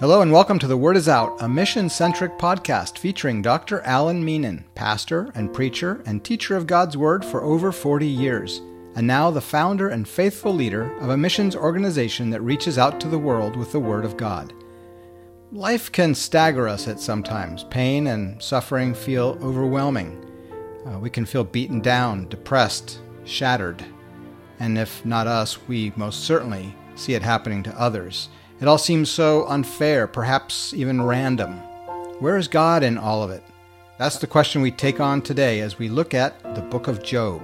Hello and welcome to The Word is Out, a mission centric podcast featuring Dr. Alan Meenan, pastor and preacher and teacher of God's Word for over 40 years, and now the founder and faithful leader of a missions organization that reaches out to the world with the Word of God. Life can stagger us at sometimes. Pain and suffering feel overwhelming. Uh, we can feel beaten down, depressed, shattered. And if not us, we most certainly see it happening to others. It all seems so unfair, perhaps even random. Where is God in all of it? That's the question we take on today as we look at the book of Job.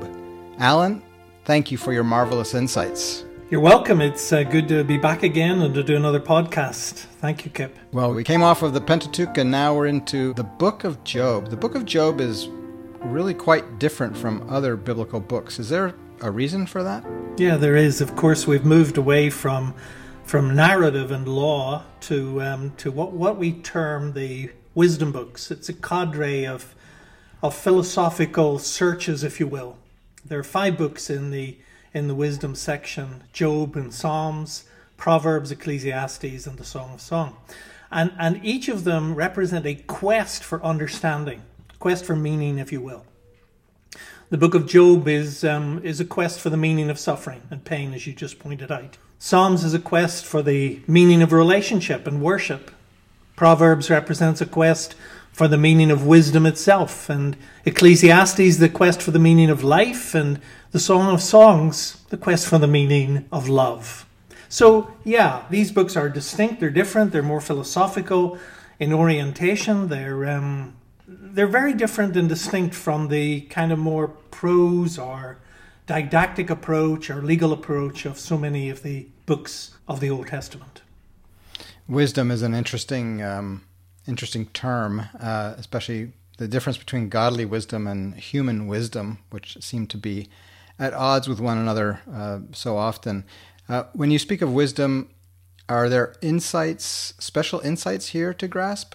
Alan, thank you for your marvelous insights. You're welcome. It's uh, good to be back again and to do another podcast. Thank you, Kip. Well, we came off of the Pentateuch and now we're into the book of Job. The book of Job is really quite different from other biblical books. Is there a reason for that? Yeah, there is. Of course, we've moved away from from narrative and law to um, to what what we term the wisdom books. It's a cadre of of philosophical searches, if you will. There are five books in the in the wisdom section: Job and Psalms, Proverbs, Ecclesiastes, and the Song of Song. And and each of them represent a quest for understanding, quest for meaning, if you will. The book of Job is um, is a quest for the meaning of suffering and pain, as you just pointed out. Psalms is a quest for the meaning of relationship and worship. Proverbs represents a quest for the meaning of wisdom itself, and Ecclesiastes, the quest for the meaning of life, and the Song of Songs, the quest for the meaning of love. So, yeah, these books are distinct, they're different, they're more philosophical in orientation, they're, um, they're very different and distinct from the kind of more prose or didactic approach or legal approach of so many of the books of the Old Testament. Wisdom is an interesting, um, interesting term, uh, especially the difference between godly wisdom and human wisdom, which seem to be at odds with one another uh, so often. Uh, when you speak of wisdom, are there insights, special insights here to grasp?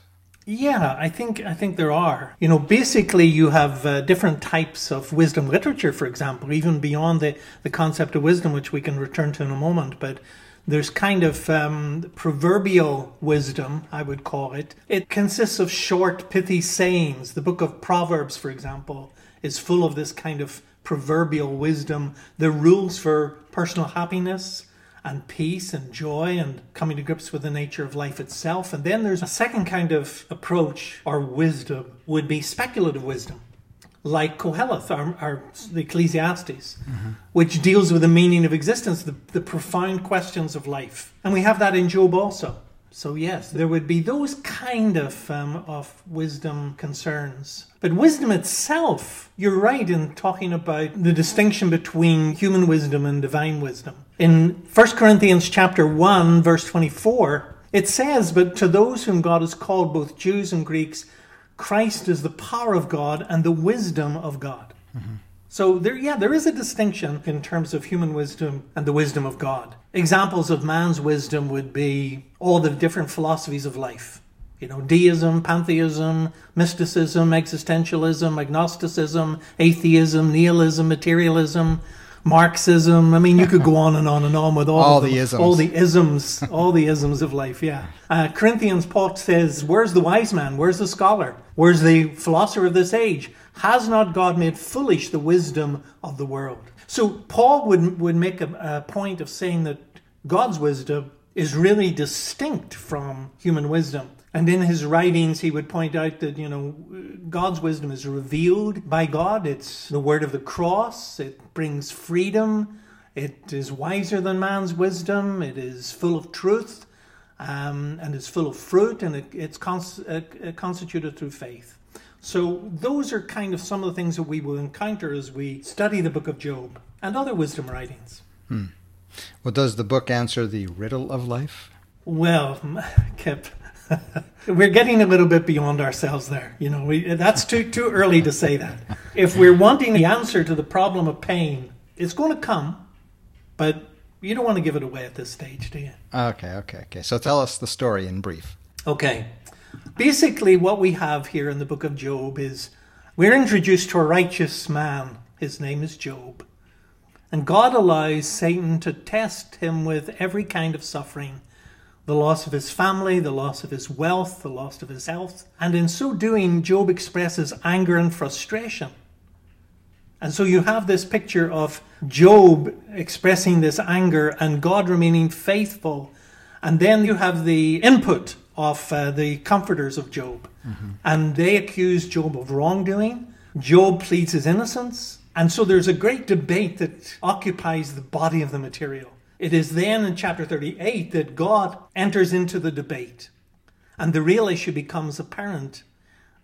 Yeah, I think I think there are. You know, basically, you have uh, different types of wisdom literature, for example, even beyond the the concept of wisdom, which we can return to in a moment. But there's kind of um, proverbial wisdom, I would call it. It consists of short, pithy sayings. The book of Proverbs, for example, is full of this kind of proverbial wisdom. The rules for personal happiness and peace and joy and coming to grips with the nature of life itself. And then there's a second kind of approach or wisdom would be speculative wisdom, like Koheleth or, or the Ecclesiastes, mm-hmm. which deals with the meaning of existence, the, the profound questions of life. And we have that in Job also. So yes, there would be those kind of um, of wisdom concerns. But wisdom itself, you're right in talking about the distinction between human wisdom and divine wisdom. In 1 Corinthians chapter 1 verse 24, it says, "But to those whom God has called both Jews and Greeks, Christ is the power of God and the wisdom of God." Mm-hmm. So there, yeah, there is a distinction in terms of human wisdom and the wisdom of God. Examples of man's wisdom would be all the different philosophies of life. You know, deism, pantheism, mysticism, existentialism, agnosticism, atheism, nihilism, materialism, Marxism. I mean, you could go on and on and on with all, all the isms, all the isms, all the isms of life. Yeah. Uh, Corinthians, Paul says, "Where's the wise man? Where's the scholar? Where's the philosopher of this age? Has not God made foolish the wisdom of the world?" So Paul would would make a, a point of saying that God's wisdom is really distinct from human wisdom. And in his writings, he would point out that, you know, God's wisdom is revealed by God. It's the word of the cross. It brings freedom. It is wiser than man's wisdom. It is full of truth um, and it's full of fruit and it, it's cons- uh, uh, constituted through faith. So, those are kind of some of the things that we will encounter as we study the book of Job and other wisdom writings. Hmm. Well, does the book answer the riddle of life? Well, Kip, we're getting a little bit beyond ourselves there. You know, we, that's too too early to say that. If we're wanting the answer to the problem of pain, it's going to come, but you don't want to give it away at this stage, do you? Okay, okay, okay. So tell us the story in brief. Okay. Basically, what we have here in the book of Job is we're introduced to a righteous man. His name is Job. And God allows Satan to test him with every kind of suffering the loss of his family, the loss of his wealth, the loss of his health. And in so doing, Job expresses anger and frustration. And so you have this picture of Job expressing this anger and God remaining faithful. And then you have the input of uh, the comforters of Job. Mm-hmm. And they accuse Job of wrongdoing. Job pleads his innocence. And so there's a great debate that occupies the body of the material. It is then in chapter 38 that God enters into the debate. And the real issue becomes apparent.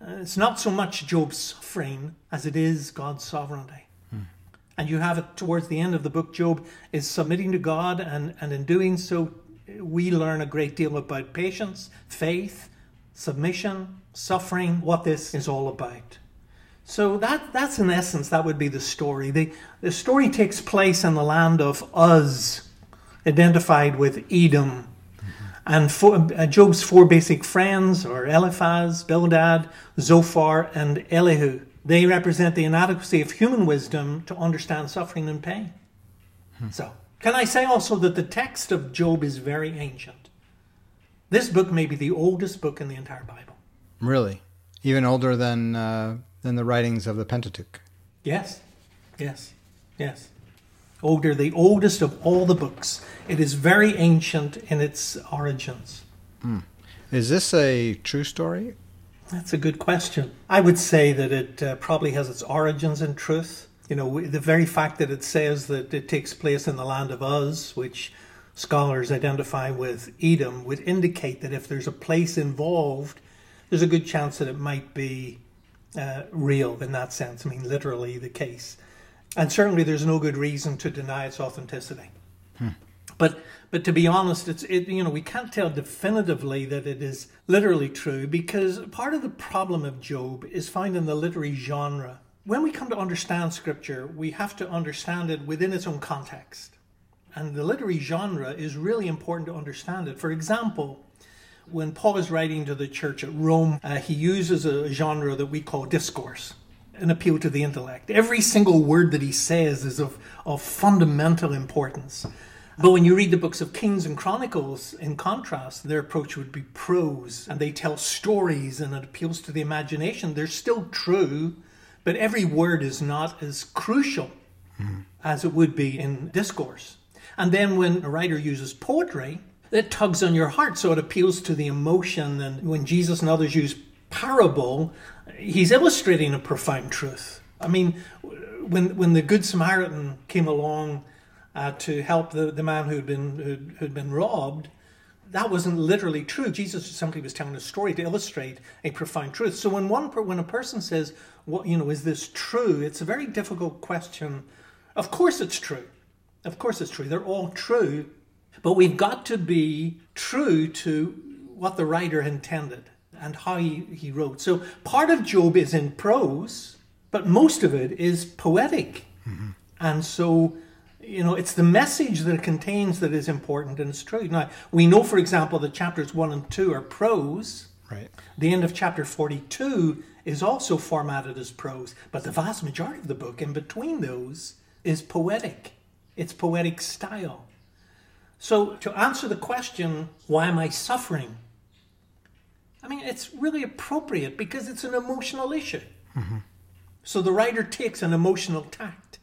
Uh, it's not so much Job's suffering as it is God's sovereignty. Hmm. And you have it towards the end of the book. Job is submitting to God, and, and in doing so, we learn a great deal about patience, faith, submission, suffering, what this is all about. So that that's in essence that would be the story. The the story takes place in the land of Uz, identified with Edom. And four, uh, Job's four basic friends are Eliphaz, Bildad, Zophar, and Elihu. They represent the inadequacy of human wisdom to understand suffering and pain. Hmm. So, can I say also that the text of Job is very ancient? This book may be the oldest book in the entire Bible. Really? Even older than uh, than the writings of the Pentateuch? Yes. Yes. Yes older, the oldest of all the books. It is very ancient in its origins. Mm. Is this a true story? That's a good question. I would say that it uh, probably has its origins in truth. You know, the very fact that it says that it takes place in the land of Uz, which scholars identify with Edom, would indicate that if there's a place involved, there's a good chance that it might be uh, real in that sense. I mean, literally the case. And certainly there's no good reason to deny its authenticity. Hmm. But but to be honest, it's it you know we can't tell definitively that it is literally true because part of the problem of Job is found in the literary genre. When we come to understand scripture, we have to understand it within its own context. And the literary genre is really important to understand it. For example, when Paul is writing to the church at Rome, uh, he uses a genre that we call discourse an appeal to the intellect. Every single word that he says is of, of fundamental importance. But when you read the books of Kings and Chronicles, in contrast, their approach would be prose, and they tell stories and it appeals to the imagination. They're still true, but every word is not as crucial mm. as it would be in discourse. And then when a writer uses poetry, it tugs on your heart, so it appeals to the emotion. And when Jesus and others use parable, he's illustrating a profound truth. I mean, when when the Good Samaritan came along uh, to help the, the man who'd been who'd, who'd been robbed, that wasn't literally true. Jesus simply was telling a story to illustrate a profound truth. So when one when a person says, "What you know is this true?" It's a very difficult question. Of course, it's true. Of course, it's true. They're all true, but we've got to be true to what the writer intended and how he, he wrote. So part of Job is in prose, but most of it is poetic. Mm-hmm. And so, you know, it's the message that it contains that is important and it's true. Now, we know, for example, that chapters 1 and 2 are prose. Right. The end of chapter 42 is also formatted as prose, but the vast majority of the book in between those is poetic. It's poetic style. So, to answer the question, why am I suffering? I mean, it's really appropriate because it's an emotional issue. Mm-hmm. So the writer takes an emotional tact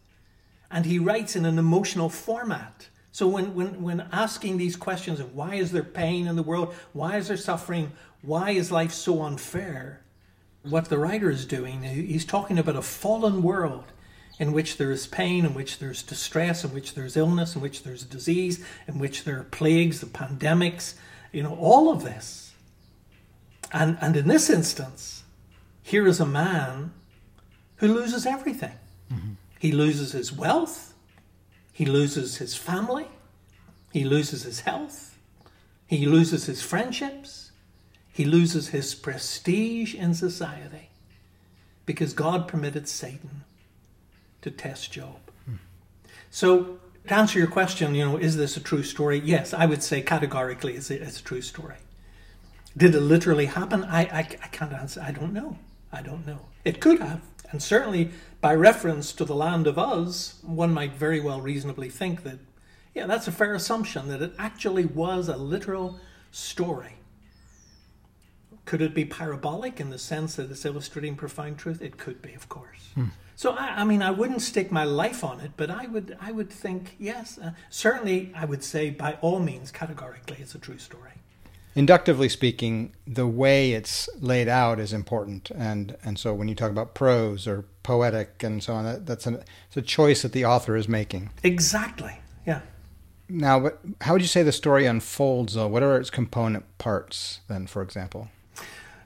and he writes in an emotional format. So when, when, when asking these questions of why is there pain in the world, why is there suffering, why is life so unfair, what the writer is doing, he's talking about a fallen world in which there is pain, in which there's distress, in which there's illness, in which there's disease, in which there are plagues, the pandemics, you know, all of this. And, and in this instance, here is a man who loses everything. Mm-hmm. He loses his wealth, he loses his family, he loses his health, he loses his friendships, he loses his prestige in society because God permitted Satan to test Job. Mm. So, to answer your question, you know, is this a true story? Yes, I would say categorically it's a, it's a true story. Did it literally happen? I, I, I can't answer. I don't know. I don't know. It could have. And certainly, by reference to the land of Uz, one might very well reasonably think that, yeah, that's a fair assumption that it actually was a literal story. Could it be parabolic in the sense that it's illustrating profound truth? It could be, of course. Hmm. So I, I, mean, I wouldn't stake my life on it, but I would, I would think yes. Uh, certainly, I would say by all means, categorically, it's a true story. Inductively speaking, the way it's laid out is important, and and so when you talk about prose or poetic and so on, that, that's an, it's a choice that the author is making. Exactly. Yeah. Now, but how would you say the story unfolds, though? What are its component parts, then, for example?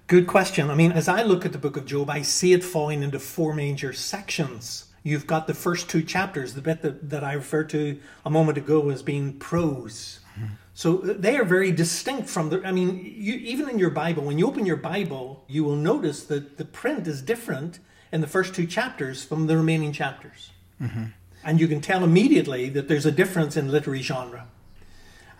Good question. I mean, as I look at the book of Job, I see it falling into four major sections. You've got the first two chapters, the bit that, that I referred to a moment ago as being prose. So uh, they are very distinct from the. I mean, you, even in your Bible, when you open your Bible, you will notice that the print is different in the first two chapters from the remaining chapters. Mm-hmm. And you can tell immediately that there's a difference in literary genre.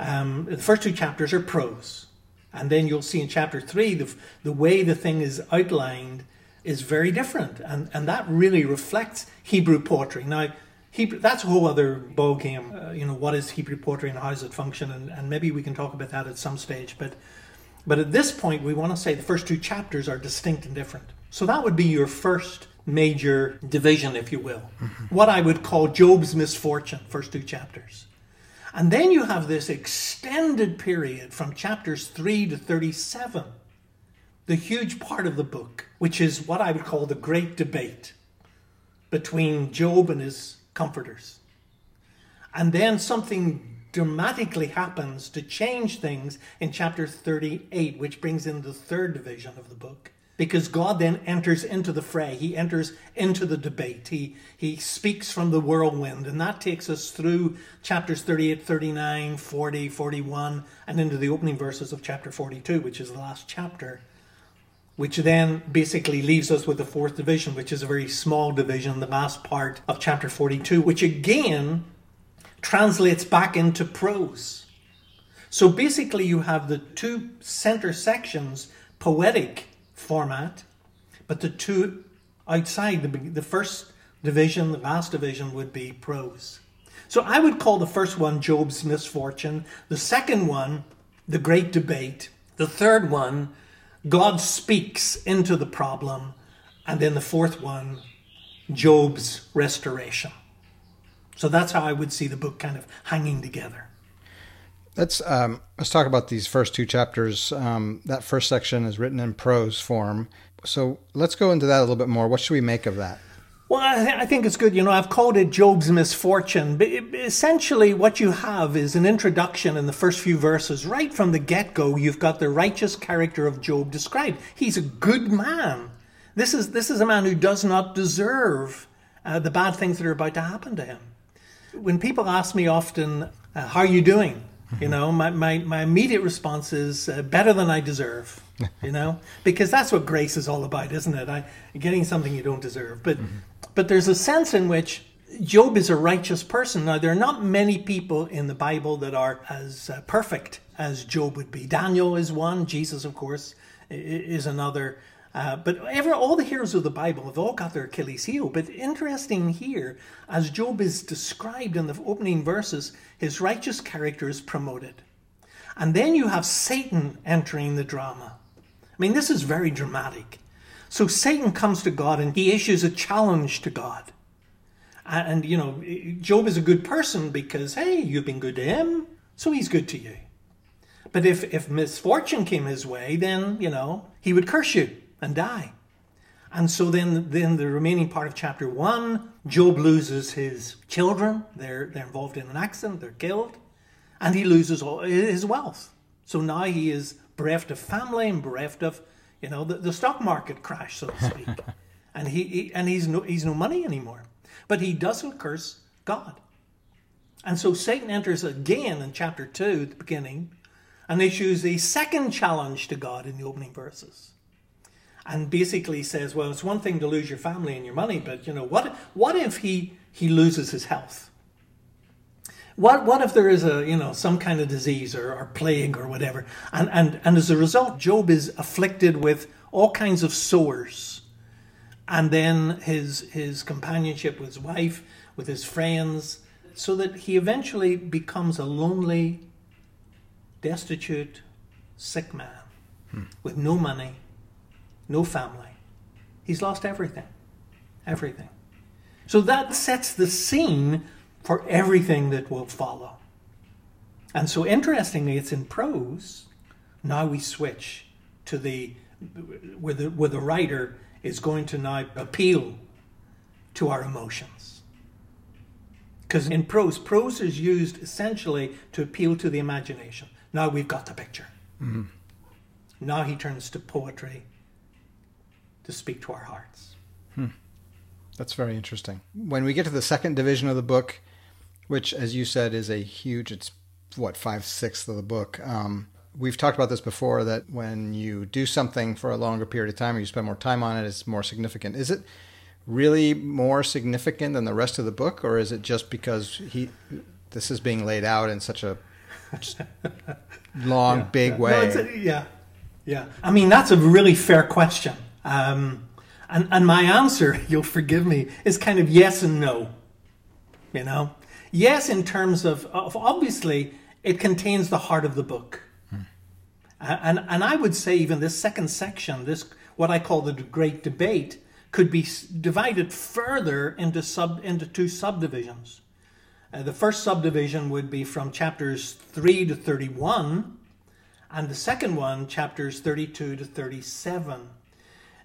Um, the first two chapters are prose. And then you'll see in chapter three, the, the way the thing is outlined is very different. And, and that really reflects Hebrew poetry. Now, Hebrew, that's a whole other ball game. Uh, you know, what is Hebrew poetry and how does it function? And, and maybe we can talk about that at some stage. But, but at this point, we want to say the first two chapters are distinct and different. So that would be your first major division, if you will. Mm-hmm. What I would call Job's misfortune, first two chapters. And then you have this extended period from chapters 3 to 37, the huge part of the book, which is what I would call the great debate between Job and his comforters. And then something dramatically happens to change things in chapter 38, which brings in the third division of the book because God then enters into the fray. He enters into the debate. He, he speaks from the whirlwind. And that takes us through chapters 38, 39, 40, 41, and into the opening verses of chapter 42, which is the last chapter, which then basically leaves us with the fourth division, which is a very small division, the last part of chapter 42, which again translates back into prose. So basically, you have the two center sections, poetic format, but the two outside the, the first division, the last division would be prose. So I would call the first one Job's misfortune, the second one the great debate, the third one God speaks into the problem, and then the fourth one Job's restoration. So that's how I would see the book kind of hanging together. Let's um, let's talk about these first two chapters. Um, that first section is written in prose form, so let's go into that a little bit more. What should we make of that? Well, I, think it's good. You know, I've called it Job's misfortune. But essentially, what you have is an introduction in the first few verses. Right from the get go, you've got the righteous character of Job described. He's a good man. This is, this is a man who does not deserve uh, the bad things that are about to happen to him. When people ask me often, uh, How are you doing? You know, my, my, my immediate response is uh, better than I deserve, you know, because that's what grace is all about, isn't it? I, getting something you don't deserve. But, mm-hmm. But there's a sense in which Job is a righteous person. Now, there are not many people in the Bible that are as uh, perfect as Job would be. Daniel is one, Jesus, of course, is another. Uh, but ever, all the heroes of the Bible have all got their Achilles heel. But interesting here, as Job is described in the opening verses, his righteous character is promoted. And then you have Satan entering the drama. I mean, this is very dramatic. So Satan comes to God and he issues a challenge to God. And, you know, Job is a good person because, hey, you've been good to him, so he's good to you. But if, if misfortune came his way, then, you know, he would curse you and die. And so then, then the remaining part of chapter one, Job loses his children. They're, they're involved in an accident, they're killed, and he loses all his wealth. So now he is bereft of family and bereft of, you know, the, the stock market crash, so to speak. and he, he, and he's no, he's no money anymore. But he doesn't curse God. And so Satan enters again in chapter 2 at the beginning and issues a second challenge to God in the opening verses and basically says, well, it's one thing to lose your family and your money, but you know, what what if he he loses his health? What what if there is a you know some kind of disease or, or plague or whatever, and and and as a result, Job is afflicted with all kinds of sores, and then his his companionship with his wife, with his friends, so that he eventually becomes a lonely, destitute, sick man with no money, no family. He's lost everything. Everything. So that sets the scene for everything that will follow. And so, interestingly, it's in prose. Now we switch to the where the where the writer is going to now appeal to our emotions. Because in prose, prose is used essentially to appeal to the imagination. Now we've got the picture. Mm-hmm. Now he turns to poetry to speak to our hearts. Hmm. That's very interesting. When we get to the second division of the book, which, as you said, is a huge, it's what, five sixths of the book. Um, we've talked about this before that when you do something for a longer period of time or you spend more time on it, it's more significant. Is it really more significant than the rest of the book, or is it just because he this is being laid out in such a long, yeah, big yeah. way? No, a, yeah, yeah. I mean, that's a really fair question. Um, and, and my answer, you'll forgive me, is kind of yes and no. You know? Yes, in terms of, of obviously, it contains the heart of the book. Hmm. And, and I would say, even this second section, this what I call the great debate, could be divided further into, sub, into two subdivisions. Uh, the first subdivision would be from chapters 3 to 31, and the second one, chapters 32 to 37.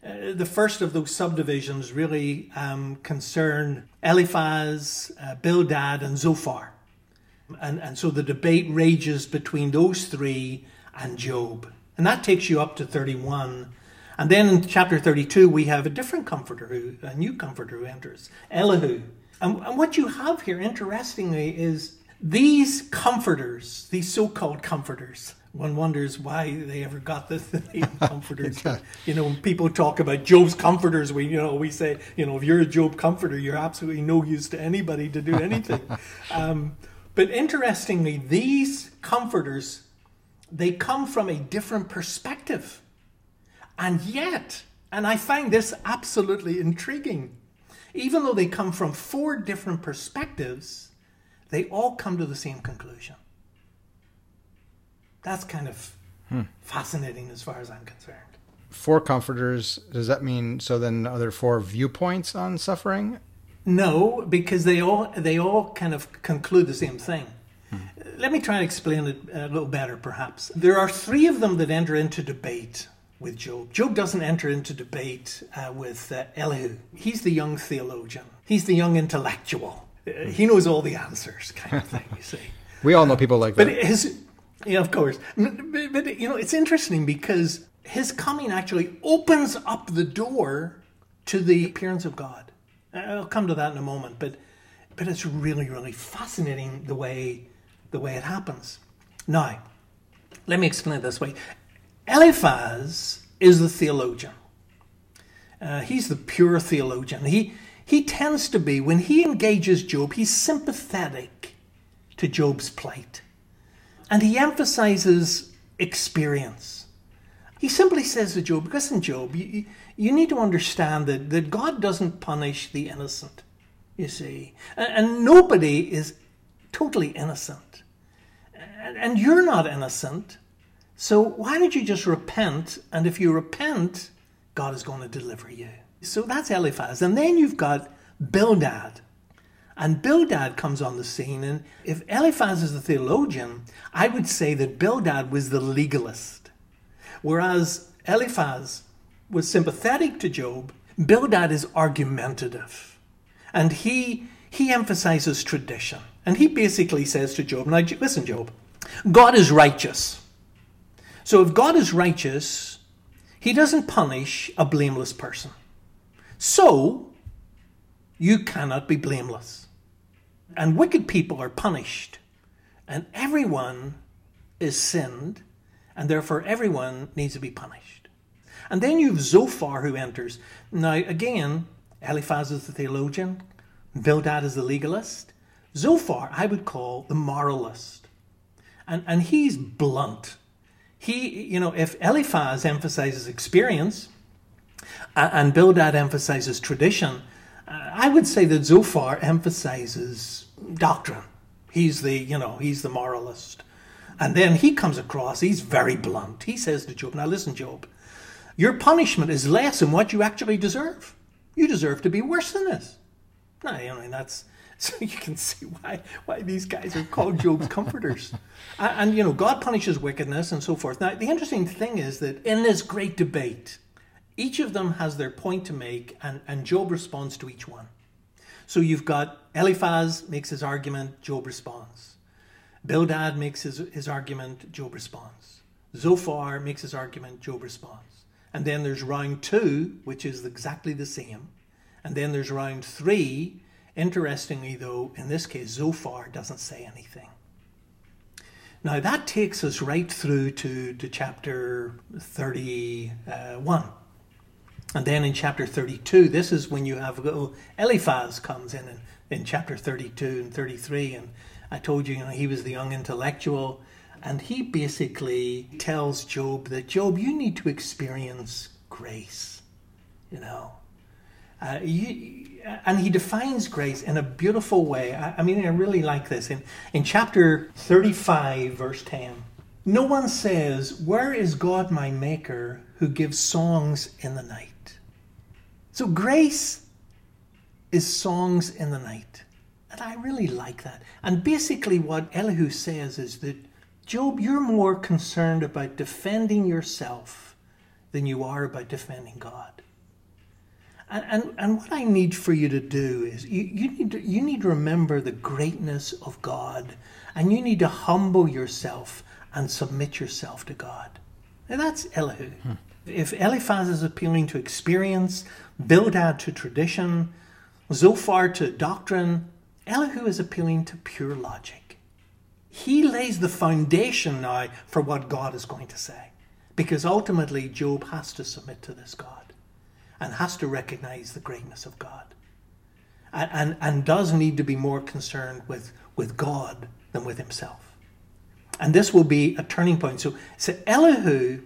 Uh, the first of those subdivisions really um, concern Eliphaz, uh, Bildad, and Zophar. And, and so the debate rages between those three and Job. And that takes you up to 31. And then in chapter 32, we have a different comforter, who, a new comforter who enters, Elihu. And, and what you have here, interestingly, is these comforters, these so called comforters, one wonders why they ever got the name comforters. you know, when people talk about Job's comforters, we you know we say, you know, if you're a Job comforter, you're absolutely no use to anybody to do anything. um, but interestingly, these comforters, they come from a different perspective, and yet, and I find this absolutely intriguing. Even though they come from four different perspectives, they all come to the same conclusion that's kind of hmm. fascinating as far as I'm concerned. Four comforters, does that mean so then are there four viewpoints on suffering? No, because they all they all kind of conclude the same thing. Hmm. Let me try and explain it a little better, perhaps. There are three of them that enter into debate with Job. Job doesn't enter into debate uh, with uh, Elihu. He's the young theologian. He's the young intellectual. Uh, he knows all the answers, kind of thing. You see. We all know people like that. But his yeah, of course. But, but, you know, it's interesting because his coming actually opens up the door to the appearance of God. I'll come to that in a moment, but but it's really, really fascinating the way the way it happens. Now, let me explain it this way. Eliphaz is the theologian. Uh, he's the pure theologian. He he tends to be when he engages Job, he's sympathetic to Job's plight. And he emphasizes experience. He simply says to Job, Listen, Job, you, you need to understand that, that God doesn't punish the innocent, you see. And, and nobody is totally innocent. And, and you're not innocent. So why don't you just repent? And if you repent, God is going to deliver you. So that's Eliphaz. And then you've got Bildad. And Bildad comes on the scene, and if Eliphaz is the theologian, I would say that Bildad was the legalist. Whereas Eliphaz was sympathetic to Job, Bildad is argumentative. And he, he emphasizes tradition. And he basically says to Job, Now, listen, Job, God is righteous. So if God is righteous, he doesn't punish a blameless person. So, you cannot be blameless. And wicked people are punished. And everyone is sinned, and therefore everyone needs to be punished. And then you've Zophar who enters. Now, again, Eliphaz is the theologian, Bildad is the legalist. Zophar, I would call the moralist. And, and he's blunt. He, you know, if Eliphaz emphasizes experience and Bildad emphasizes tradition, Uh, I would say that Zophar emphasizes doctrine. He's the, you know, he's the moralist. And then he comes across, he's very blunt. He says to Job, Now listen, Job, your punishment is less than what you actually deserve. You deserve to be worse than this. Now, I mean, that's so you can see why why these guys are called Job's comforters. and, and, you know, God punishes wickedness and so forth. Now, the interesting thing is that in this great debate, each of them has their point to make, and, and Job responds to each one. So you've got Eliphaz makes his argument, Job responds. Bildad makes his, his argument, Job responds. Zophar makes his argument, Job responds. And then there's round two, which is exactly the same. And then there's round three. Interestingly, though, in this case, Zophar doesn't say anything. Now that takes us right through to, to chapter 31. And then in chapter 32, this is when you have oh, Eliphaz comes in, in in chapter 32 and 33. And I told you, you know, he was the young intellectual. And he basically tells Job that, Job, you need to experience grace, you know. Uh, you, and he defines grace in a beautiful way. I, I mean, I really like this. In, in chapter 35, verse 10, no one says, Where is God my Maker who gives songs in the night? So grace is songs in the night. And I really like that. And basically, what Elihu says is that, Job, you're more concerned about defending yourself than you are about defending God. And, and, and what I need for you to do is you, you, need to, you need to remember the greatness of God and you need to humble yourself and submit yourself to God. And that's Elihu. Hmm. If Eliphaz is appealing to experience, Bildad to tradition, Zophar to doctrine, Elihu is appealing to pure logic. He lays the foundation now for what God is going to say. Because ultimately, Job has to submit to this God and has to recognize the greatness of God. And, and, and does need to be more concerned with, with God than with himself. And this will be a turning point. So, so Elihu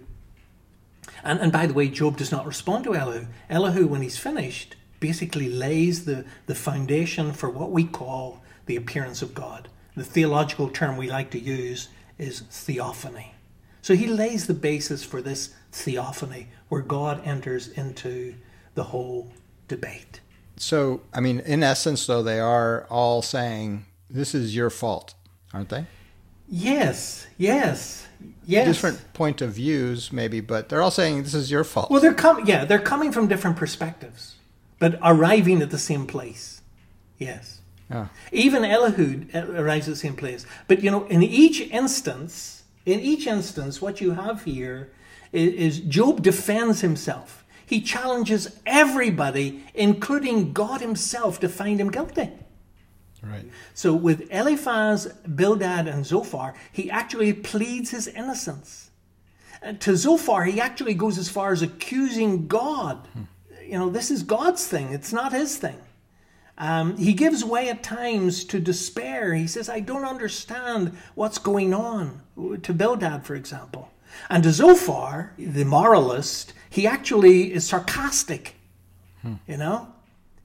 and, and by the way, Job does not respond to Elihu. Elihu, when he's finished, basically lays the, the foundation for what we call the appearance of God. The theological term we like to use is theophany. So he lays the basis for this theophany where God enters into the whole debate. So, I mean, in essence, though, they are all saying, This is your fault, aren't they? Yes, yes. Yes. different point of views, maybe, but they're all saying this is your fault. Well, they're coming. Yeah, they're coming from different perspectives, but arriving at the same place. Yes. Oh. Even Elihu arrives at the same place. But you know, in each instance, in each instance, what you have here is, is Job defends himself. He challenges everybody, including God Himself, to find him guilty. Right. So with Eliphaz, Bildad, and Zophar, he actually pleads his innocence. And to Zophar, he actually goes as far as accusing God. Hmm. You know, this is God's thing, it's not his thing. Um, he gives way at times to despair. He says, I don't understand what's going on. To Bildad, for example. And to Zophar, the moralist, he actually is sarcastic. Hmm. You know?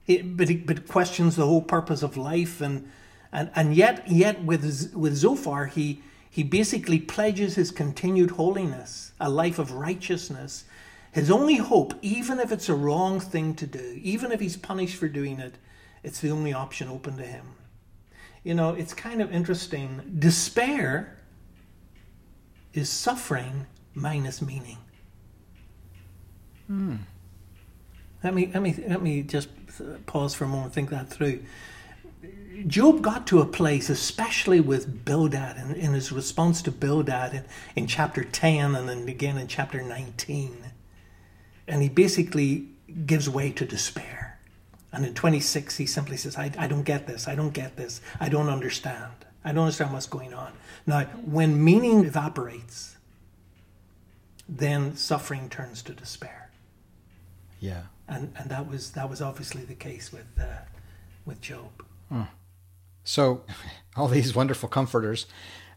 It, but it, but questions the whole purpose of life and and and yet yet with with Zophar he he basically pledges his continued holiness, a life of righteousness. His only hope, even if it's a wrong thing to do, even if he's punished for doing it, it's the only option open to him. You know, it's kind of interesting. Despair is suffering minus meaning. Hmm. Let me let me let me just pause for a moment, and think that through. Job got to a place, especially with Bildad, in, in his response to Bildad in, in chapter 10 and then again in chapter 19. And he basically gives way to despair. And in 26, he simply says, I, I don't get this. I don't get this. I don't understand. I don't understand what's going on. Now, when meaning evaporates, then suffering turns to despair. Yeah and and that was that was obviously the case with uh, with Job. Hmm. So, all these wonderful comforters.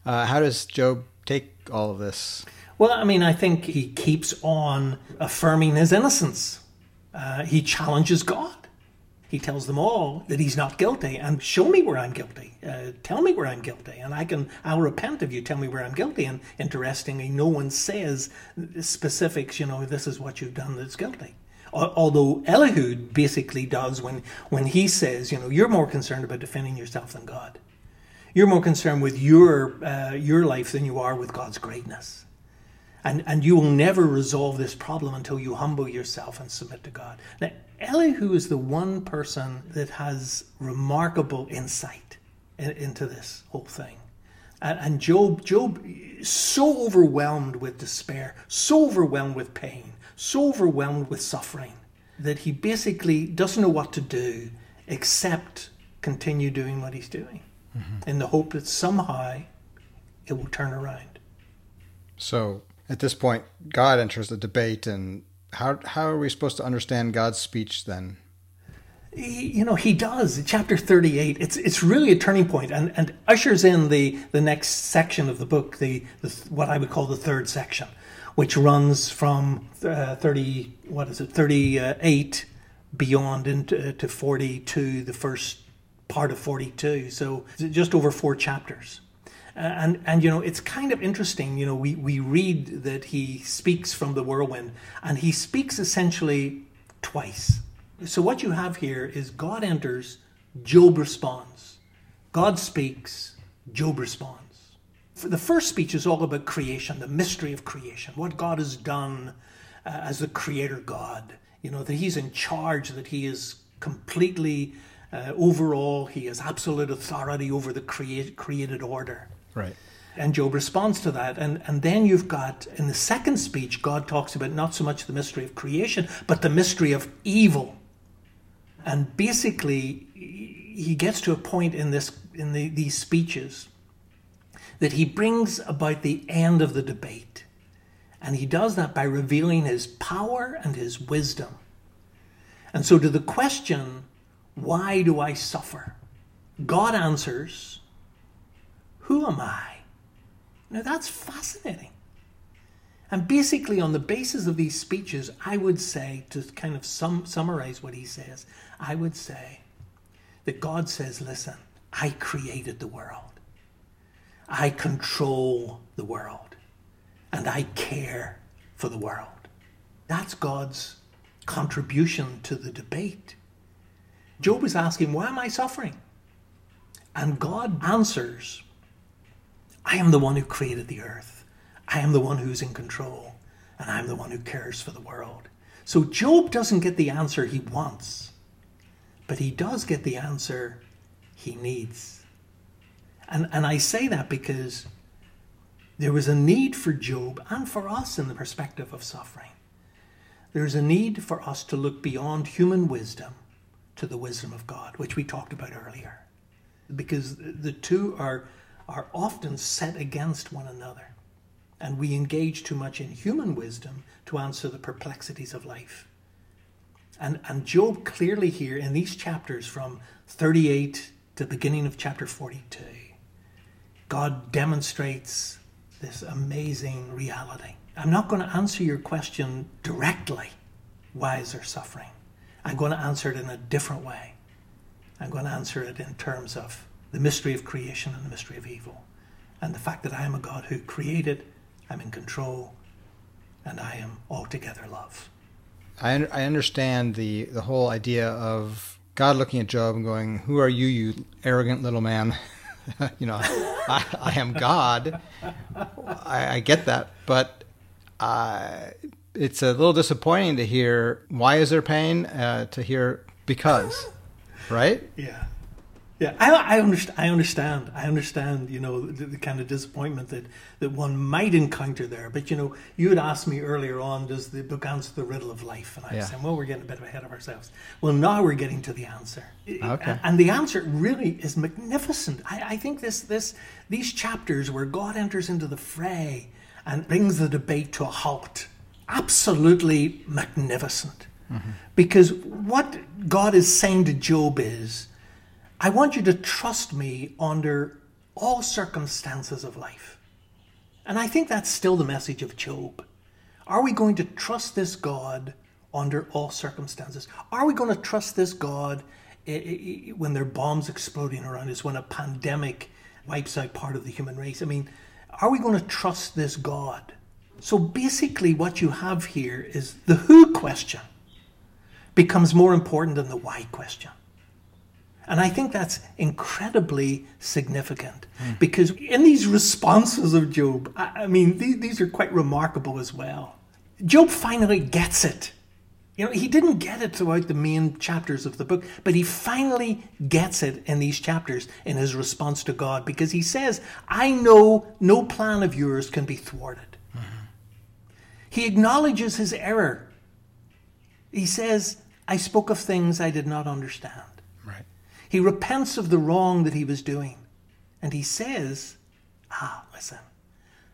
Uh, how does Job take all of this? Well, I mean, I think he keeps on affirming his innocence. Uh, he challenges God. He tells them all that he's not guilty and show me where I'm guilty. Uh, tell me where I'm guilty and I can, I'll repent if you tell me where I'm guilty. And interestingly, no one says specifics, you know, this is what you've done that's guilty. Although Elihu basically does when, when he says, you know, you're more concerned about defending yourself than God. You're more concerned with your, uh, your life than you are with God's greatness. And, and you will never resolve this problem until you humble yourself and submit to God. Now, Elihu is the one person that has remarkable insight in, into this whole thing. And, and Job, Job, so overwhelmed with despair, so overwhelmed with pain, so overwhelmed with suffering, that he basically doesn't know what to do except continue doing what he's doing mm-hmm. in the hope that somehow it will turn around. So at this point, God enters the debate, and how how are we supposed to understand God's speech then? you know he does chapter 38 it's it's really a turning point and and ushers in the the next section of the book the, the what i would call the third section which runs from uh, 30 what is it 38 beyond into to 42 the first part of 42 so just over four chapters. And and you know it's kind of interesting you know we we read that he speaks from the whirlwind and he speaks essentially twice. So what you have here is god enters job responds. God speaks job responds the first speech is all about creation the mystery of creation what god has done uh, as the creator god you know that he's in charge that he is completely uh, overall he has absolute authority over the create, created order Right. And Job responds to that. And, and then you've got, in the second speech, God talks about not so much the mystery of creation, but the mystery of evil. And basically, he gets to a point in, this, in the, these speeches that he brings about the end of the debate. And he does that by revealing his power and his wisdom. And so, to the question, why do I suffer? God answers who am I? Now that's fascinating. And basically, on the basis of these speeches, I would say, to kind of sum, summarize what he says, I would say that God says, listen, I created the world, I control the world, and I care for the world. That's God's contribution to the debate. Job is asking, Why am I suffering? And God answers I am the one who created the earth. I am the one who's in control. And I'm the one who cares for the world. So Job doesn't get the answer he wants, but he does get the answer he needs. And, and I say that because there was a need for Job and for us in the perspective of suffering. There's a need for us to look beyond human wisdom to the wisdom of God, which we talked about earlier. Because the two are are often set against one another, and we engage too much in human wisdom to answer the perplexities of life. And, and Job clearly here in these chapters from 38 to the beginning of chapter 42, God demonstrates this amazing reality. I'm not going to answer your question directly why is there suffering? I'm going to answer it in a different way. I'm going to answer it in terms of the mystery of creation and the mystery of evil. And the fact that I am a God who created, I'm in control, and I am altogether love. I, un- I understand the, the whole idea of God looking at Job and going, Who are you, you arrogant little man? you know, I, I, am God. I, I get that. But uh, it's a little disappointing to hear why is there pain? Uh, to hear because, right? Yeah. Yeah, I, I, understand. I understand. I understand. You know the, the, kind of disappointment that, that one might encounter there. But you know, you had asked me earlier on, does the book answer the riddle of life? And I yeah. said, well, we're getting a bit ahead of ourselves. Well, now we're getting to the answer. Okay. And the answer really is magnificent. I, I think this this these chapters where God enters into the fray and brings the debate to a halt, absolutely magnificent. Mm-hmm. Because what God is saying to Job is I want you to trust me under all circumstances of life. And I think that's still the message of Job. Are we going to trust this God under all circumstances. Are we going to trust this God when there are bombs exploding around us, when a pandemic wipes out part of the human race? I mean, are we going to trust this God? So basically, what you have here is the who question becomes more important than the why question. And I think that's incredibly significant mm. because in these responses of Job, I, I mean, these, these are quite remarkable as well. Job finally gets it. You know, he didn't get it throughout the main chapters of the book, but he finally gets it in these chapters in his response to God because he says, I know no plan of yours can be thwarted. Mm-hmm. He acknowledges his error. He says, I spoke of things I did not understand. He repents of the wrong that he was doing. And he says, Ah, listen,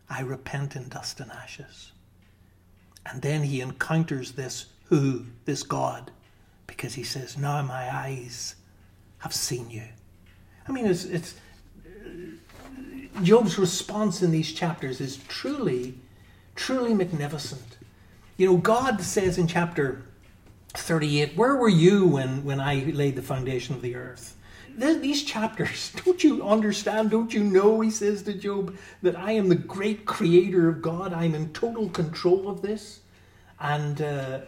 I repent in dust and ashes. And then he encounters this who, this God, because he says, Now my eyes have seen you. I mean, it's, it's Job's response in these chapters is truly, truly magnificent. You know, God says in chapter 38 Where were you when, when I laid the foundation of the earth? These chapters, don't you understand? Don't you know, he says to Job, that I am the great creator of God? I'm in total control of this. And, uh,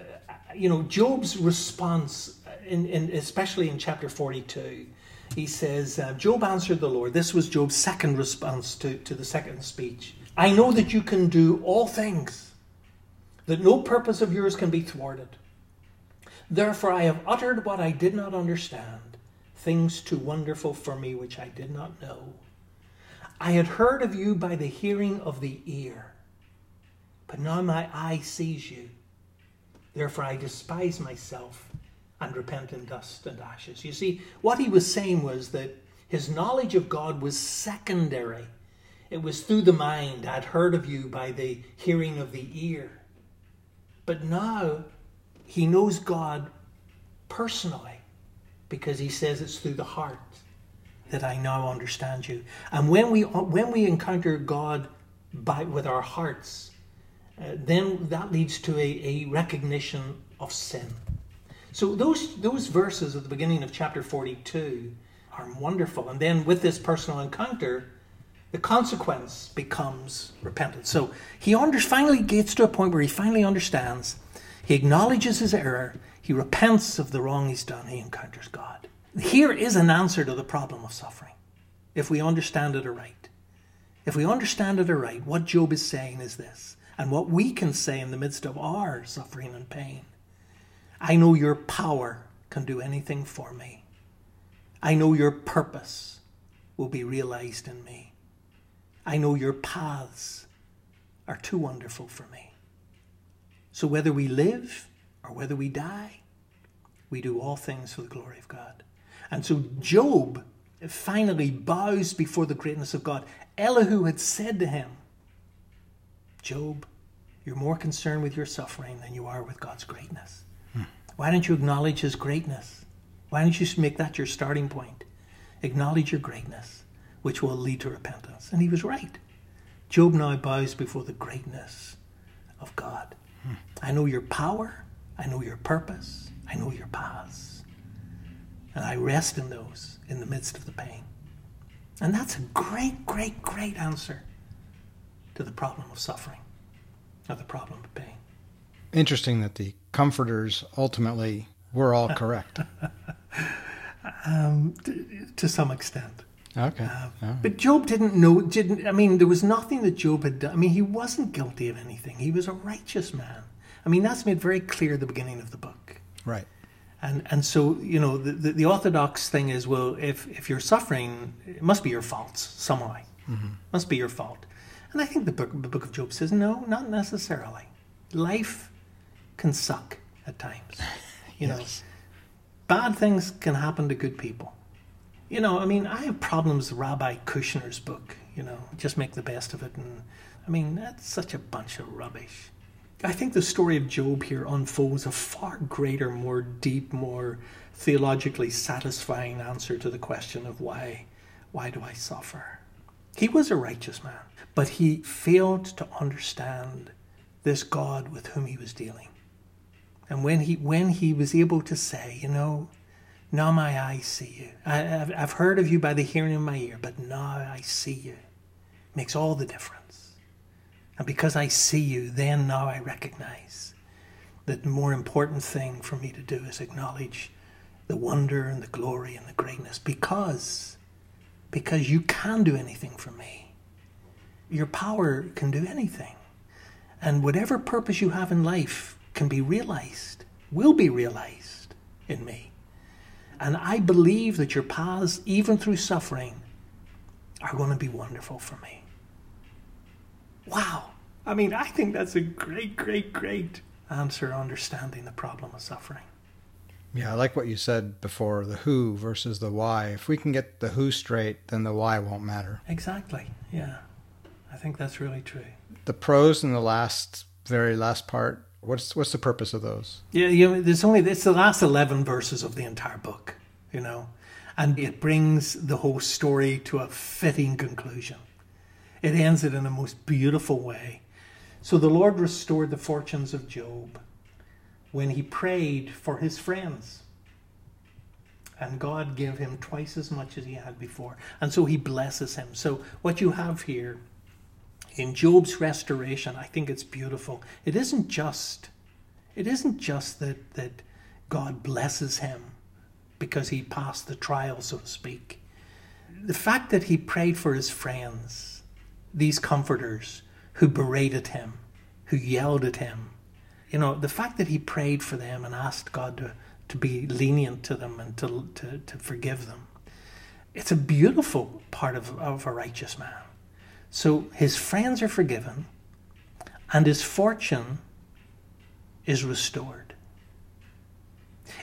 you know, Job's response, in, in, especially in chapter 42, he says, uh, Job answered the Lord. This was Job's second response to, to the second speech. I know that you can do all things, that no purpose of yours can be thwarted. Therefore, I have uttered what I did not understand, things too wonderful for me which I did not know. I had heard of you by the hearing of the ear, but now my eye sees you. Therefore, I despise myself and repent in dust and ashes. You see, what he was saying was that his knowledge of God was secondary. It was through the mind. I'd heard of you by the hearing of the ear. But now he knows God personally because he says it's through the heart that I now understand you. And when we when we encounter God by with our hearts, uh, then that leads to a, a recognition of sin. So those those verses at the beginning of chapter 42 are wonderful. And then with this personal encounter, the consequence becomes repentance. So he under, finally gets to a point where he finally understands he acknowledges his error. He repents of the wrong he's done. He encounters God. Here is an answer to the problem of suffering, if we understand it aright. If we understand it aright, what Job is saying is this, and what we can say in the midst of our suffering and pain. I know your power can do anything for me. I know your purpose will be realized in me. I know your paths are too wonderful for me. So whether we live or whether we die, we do all things for the glory of God. And so Job finally bows before the greatness of God. Elihu had said to him, Job, you're more concerned with your suffering than you are with God's greatness. Hmm. Why don't you acknowledge his greatness? Why don't you make that your starting point? Acknowledge your greatness, which will lead to repentance. And he was right. Job now bows before the greatness of God. I know your power. I know your purpose. I know your paths. And I rest in those in the midst of the pain. And that's a great, great, great answer to the problem of suffering, or the problem of pain. Interesting that the comforters ultimately were all correct. um, to, to some extent. Okay. Uh, right. But Job didn't know, didn't, I mean, there was nothing that Job had done. I mean, he wasn't guilty of anything. He was a righteous man. I mean, that's made very clear at the beginning of the book. Right. And, and so, you know, the, the, the orthodox thing is, well, if, if you're suffering, it must be your fault somehow. Mm-hmm. must be your fault. And I think the book, the book of Job says, no, not necessarily. Life can suck at times. You yes. know, bad things can happen to good people. You know, I mean, I have problems with Rabbi Kushner's book, you know, just make the best of it. And I mean, that's such a bunch of rubbish. I think the story of Job here unfolds a far greater, more deep, more theologically satisfying answer to the question of why, why do I suffer? He was a righteous man, but he failed to understand this God with whom he was dealing. And when he when he was able to say, you know, now my eyes see you. I, have I've heard of you by the hearing of my ear, but now I see you. It Makes all the difference. And because I see you, then now I recognize that the more important thing for me to do is acknowledge the wonder and the glory and the greatness because because you can do anything for me. Your power can do anything. And whatever purpose you have in life can be realized, will be realized in me. And I believe that your paths, even through suffering, are going to be wonderful for me. Wow. I mean, I think that's a great, great, great answer understanding the problem of suffering. Yeah, I like what you said before the who versus the why. If we can get the who straight, then the why won't matter. Exactly. Yeah. I think that's really true. The prose in the last, very last part, what's what's the purpose of those? Yeah, you know, there's only it's the last eleven verses of the entire book, you know, and it brings the whole story to a fitting conclusion. It ends it in a most beautiful way. So the Lord restored the fortunes of Job when he prayed for his friends. And God gave him twice as much as he had before. And so he blesses him. So, what you have here in Job's restoration, I think it's beautiful. It isn't just it isn't just that, that God blesses him because he passed the trial, so to speak. The fact that he prayed for his friends, these comforters who berated him, who yelled at him, you know, the fact that he prayed for them and asked God to, to be lenient to them and to, to, to forgive them, it's a beautiful part of, of a righteous man. So his friends are forgiven, and his fortune is restored.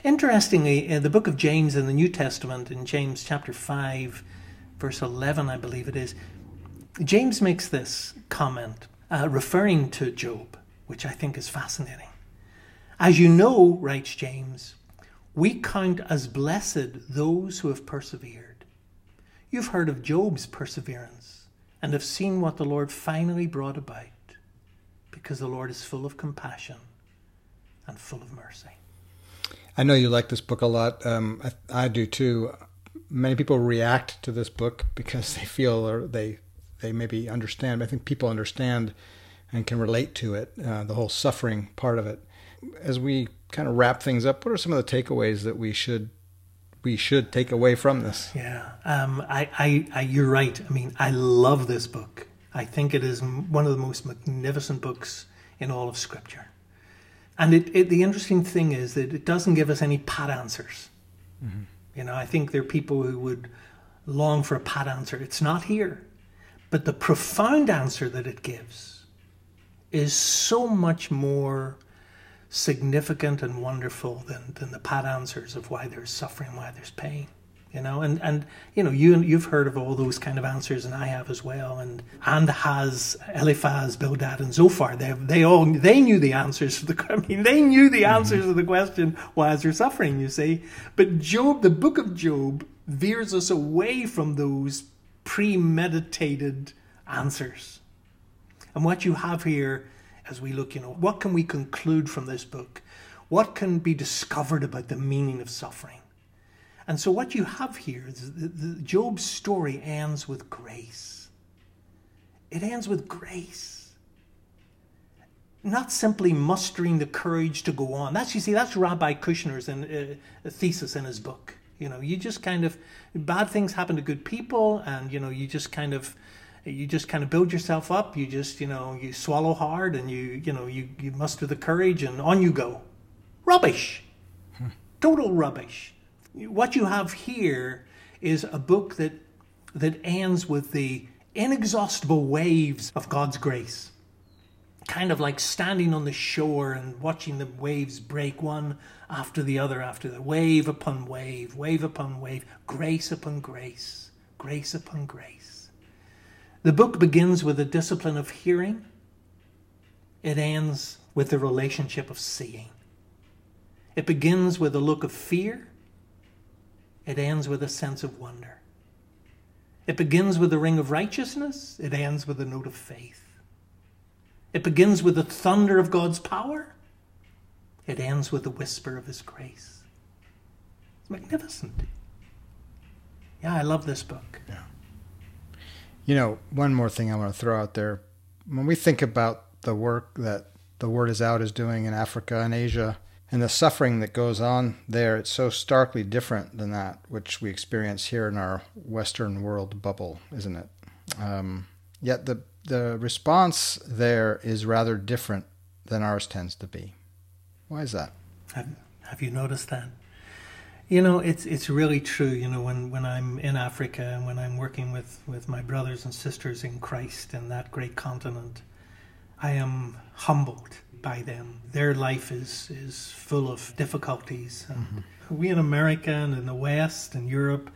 Interestingly, in the book of James in the New Testament, in James chapter 5, verse 11, I believe it is, James makes this comment uh, referring to Job, which I think is fascinating. As you know, writes James, we count as blessed those who have persevered. You've heard of Job's perseverance and have seen what the Lord finally brought about, because the Lord is full of compassion and full of mercy. I know you like this book a lot. Um, I, I, do too. Many people react to this book because they feel or they they maybe understand. I think people understand and can relate to it, uh, the whole suffering part of it. As we kind of wrap things up, what are some of the takeaways that we should we should take away from this? Yeah, um, I, I, I, you're right. I mean, I love this book. I think it is one of the most magnificent books in all of Scripture. And it, it, the interesting thing is that it doesn't give us any pat answers. Mm-hmm. You know, I think there are people who would long for a pat answer. It's not here. But the profound answer that it gives is so much more significant and wonderful than, than the pat answers of why there's suffering, why there's pain you know and and you know you you've heard of all those kind of answers and I have as well and and has Eliphaz Bildad and Zophar they they all they knew the answers to the I mean they knew the mm-hmm. answers mm-hmm. to the question why is there suffering you see but Job the book of Job veers us away from those premeditated answers and what you have here as we look you know what can we conclude from this book what can be discovered about the meaning of suffering and so, what you have here is the, the Job's story ends with grace. It ends with grace. Not simply mustering the courage to go on. That's you see, that's Rabbi Kushner's in, uh, thesis in his book. You know, you just kind of bad things happen to good people, and you know, you just kind of you just kind of build yourself up. You just you know you swallow hard, and you you know you you muster the courage, and on you go. Rubbish. Hmm. Total rubbish what you have here is a book that that ends with the inexhaustible waves of God's grace. Kind of like standing on the shore and watching the waves break one after the other, after the wave upon wave, wave upon wave, grace upon grace, grace upon grace. The book begins with the discipline of hearing, it ends with the relationship of seeing. It begins with a look of fear, it ends with a sense of wonder. It begins with the ring of righteousness, it ends with a note of faith. It begins with the thunder of God's power, It ends with the whisper of His grace. It's magnificent. Yeah, I love this book. Yeah. You know, one more thing I want to throw out there. When we think about the work that the Word is Out is doing in Africa and Asia and the suffering that goes on there, it's so starkly different than that which we experience here in our Western world bubble, isn't it? Um, yet the the response there is rather different than ours tends to be. Why is that? Have, have you noticed that? You know, it's it's really true. You know, when, when I'm in Africa and when I'm working with, with my brothers and sisters in Christ in that great continent, I am humbled by them. Their life is is full of difficulties. Mm-hmm. We in America and in the West and Europe,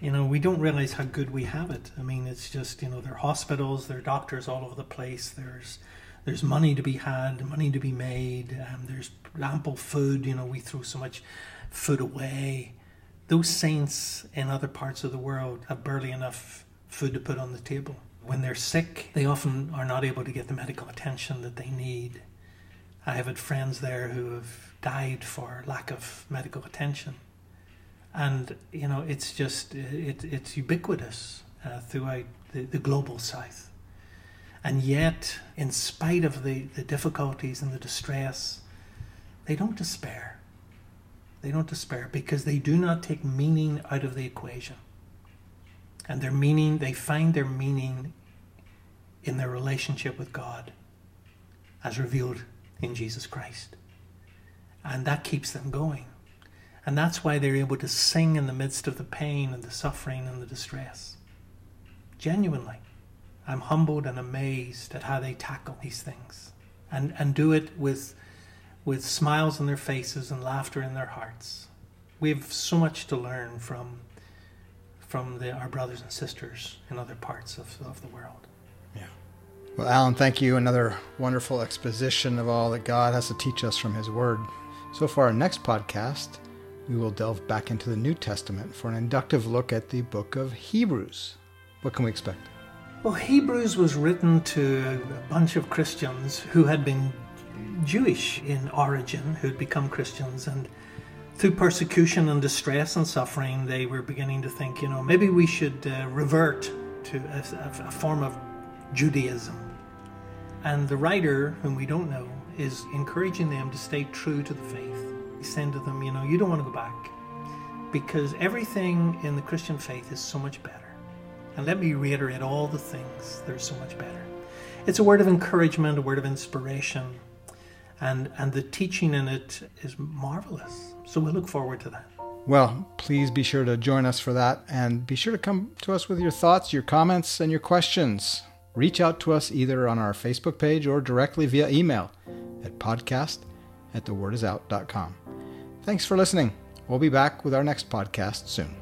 you know, we don't realize how good we have it. I mean, it's just you know, there are hospitals, there are doctors all over the place. There's there's money to be had, money to be made. Um, there's ample food. You know, we throw so much food away. Those saints in other parts of the world have barely enough food to put on the table. When they're sick, they often are not able to get the medical attention that they need. I have had friends there who have died for lack of medical attention. And, you know, it's just, it, it's ubiquitous uh, throughout the, the global south. And yet, in spite of the, the difficulties and the distress, they don't despair. They don't despair because they do not take meaning out of the equation. And their meaning, they find their meaning in their relationship with God as revealed in Jesus Christ. And that keeps them going. And that's why they're able to sing in the midst of the pain and the suffering and the distress. Genuinely. I'm humbled and amazed at how they tackle these things and, and do it with with smiles on their faces and laughter in their hearts. We have so much to learn from from the, our brothers and sisters in other parts of, of the world. Yeah. Well, Alan, thank you. Another wonderful exposition of all that God has to teach us from His Word. So, for our next podcast, we will delve back into the New Testament for an inductive look at the book of Hebrews. What can we expect? Well, Hebrews was written to a bunch of Christians who had been Jewish in origin who'd become Christians and through persecution and distress and suffering, they were beginning to think, you know, maybe we should uh, revert to a, a, form of Judaism. And the writer, whom we don't know, is encouraging them to stay true to the faith. He's saying to them, you know, you don't want to go back because everything in the Christian faith is so much better. And let me reiterate all the things that are so much better. It's a word of encouragement, a word of inspiration, and and the teaching in it is marvelous. So we look forward to that. Well, please be sure to join us for that and be sure to come to us with your thoughts, your comments, and your questions. Reach out to us either on our Facebook page or directly via email at podcast at thewordisout.com. Thanks for listening. We'll be back with our next podcast soon.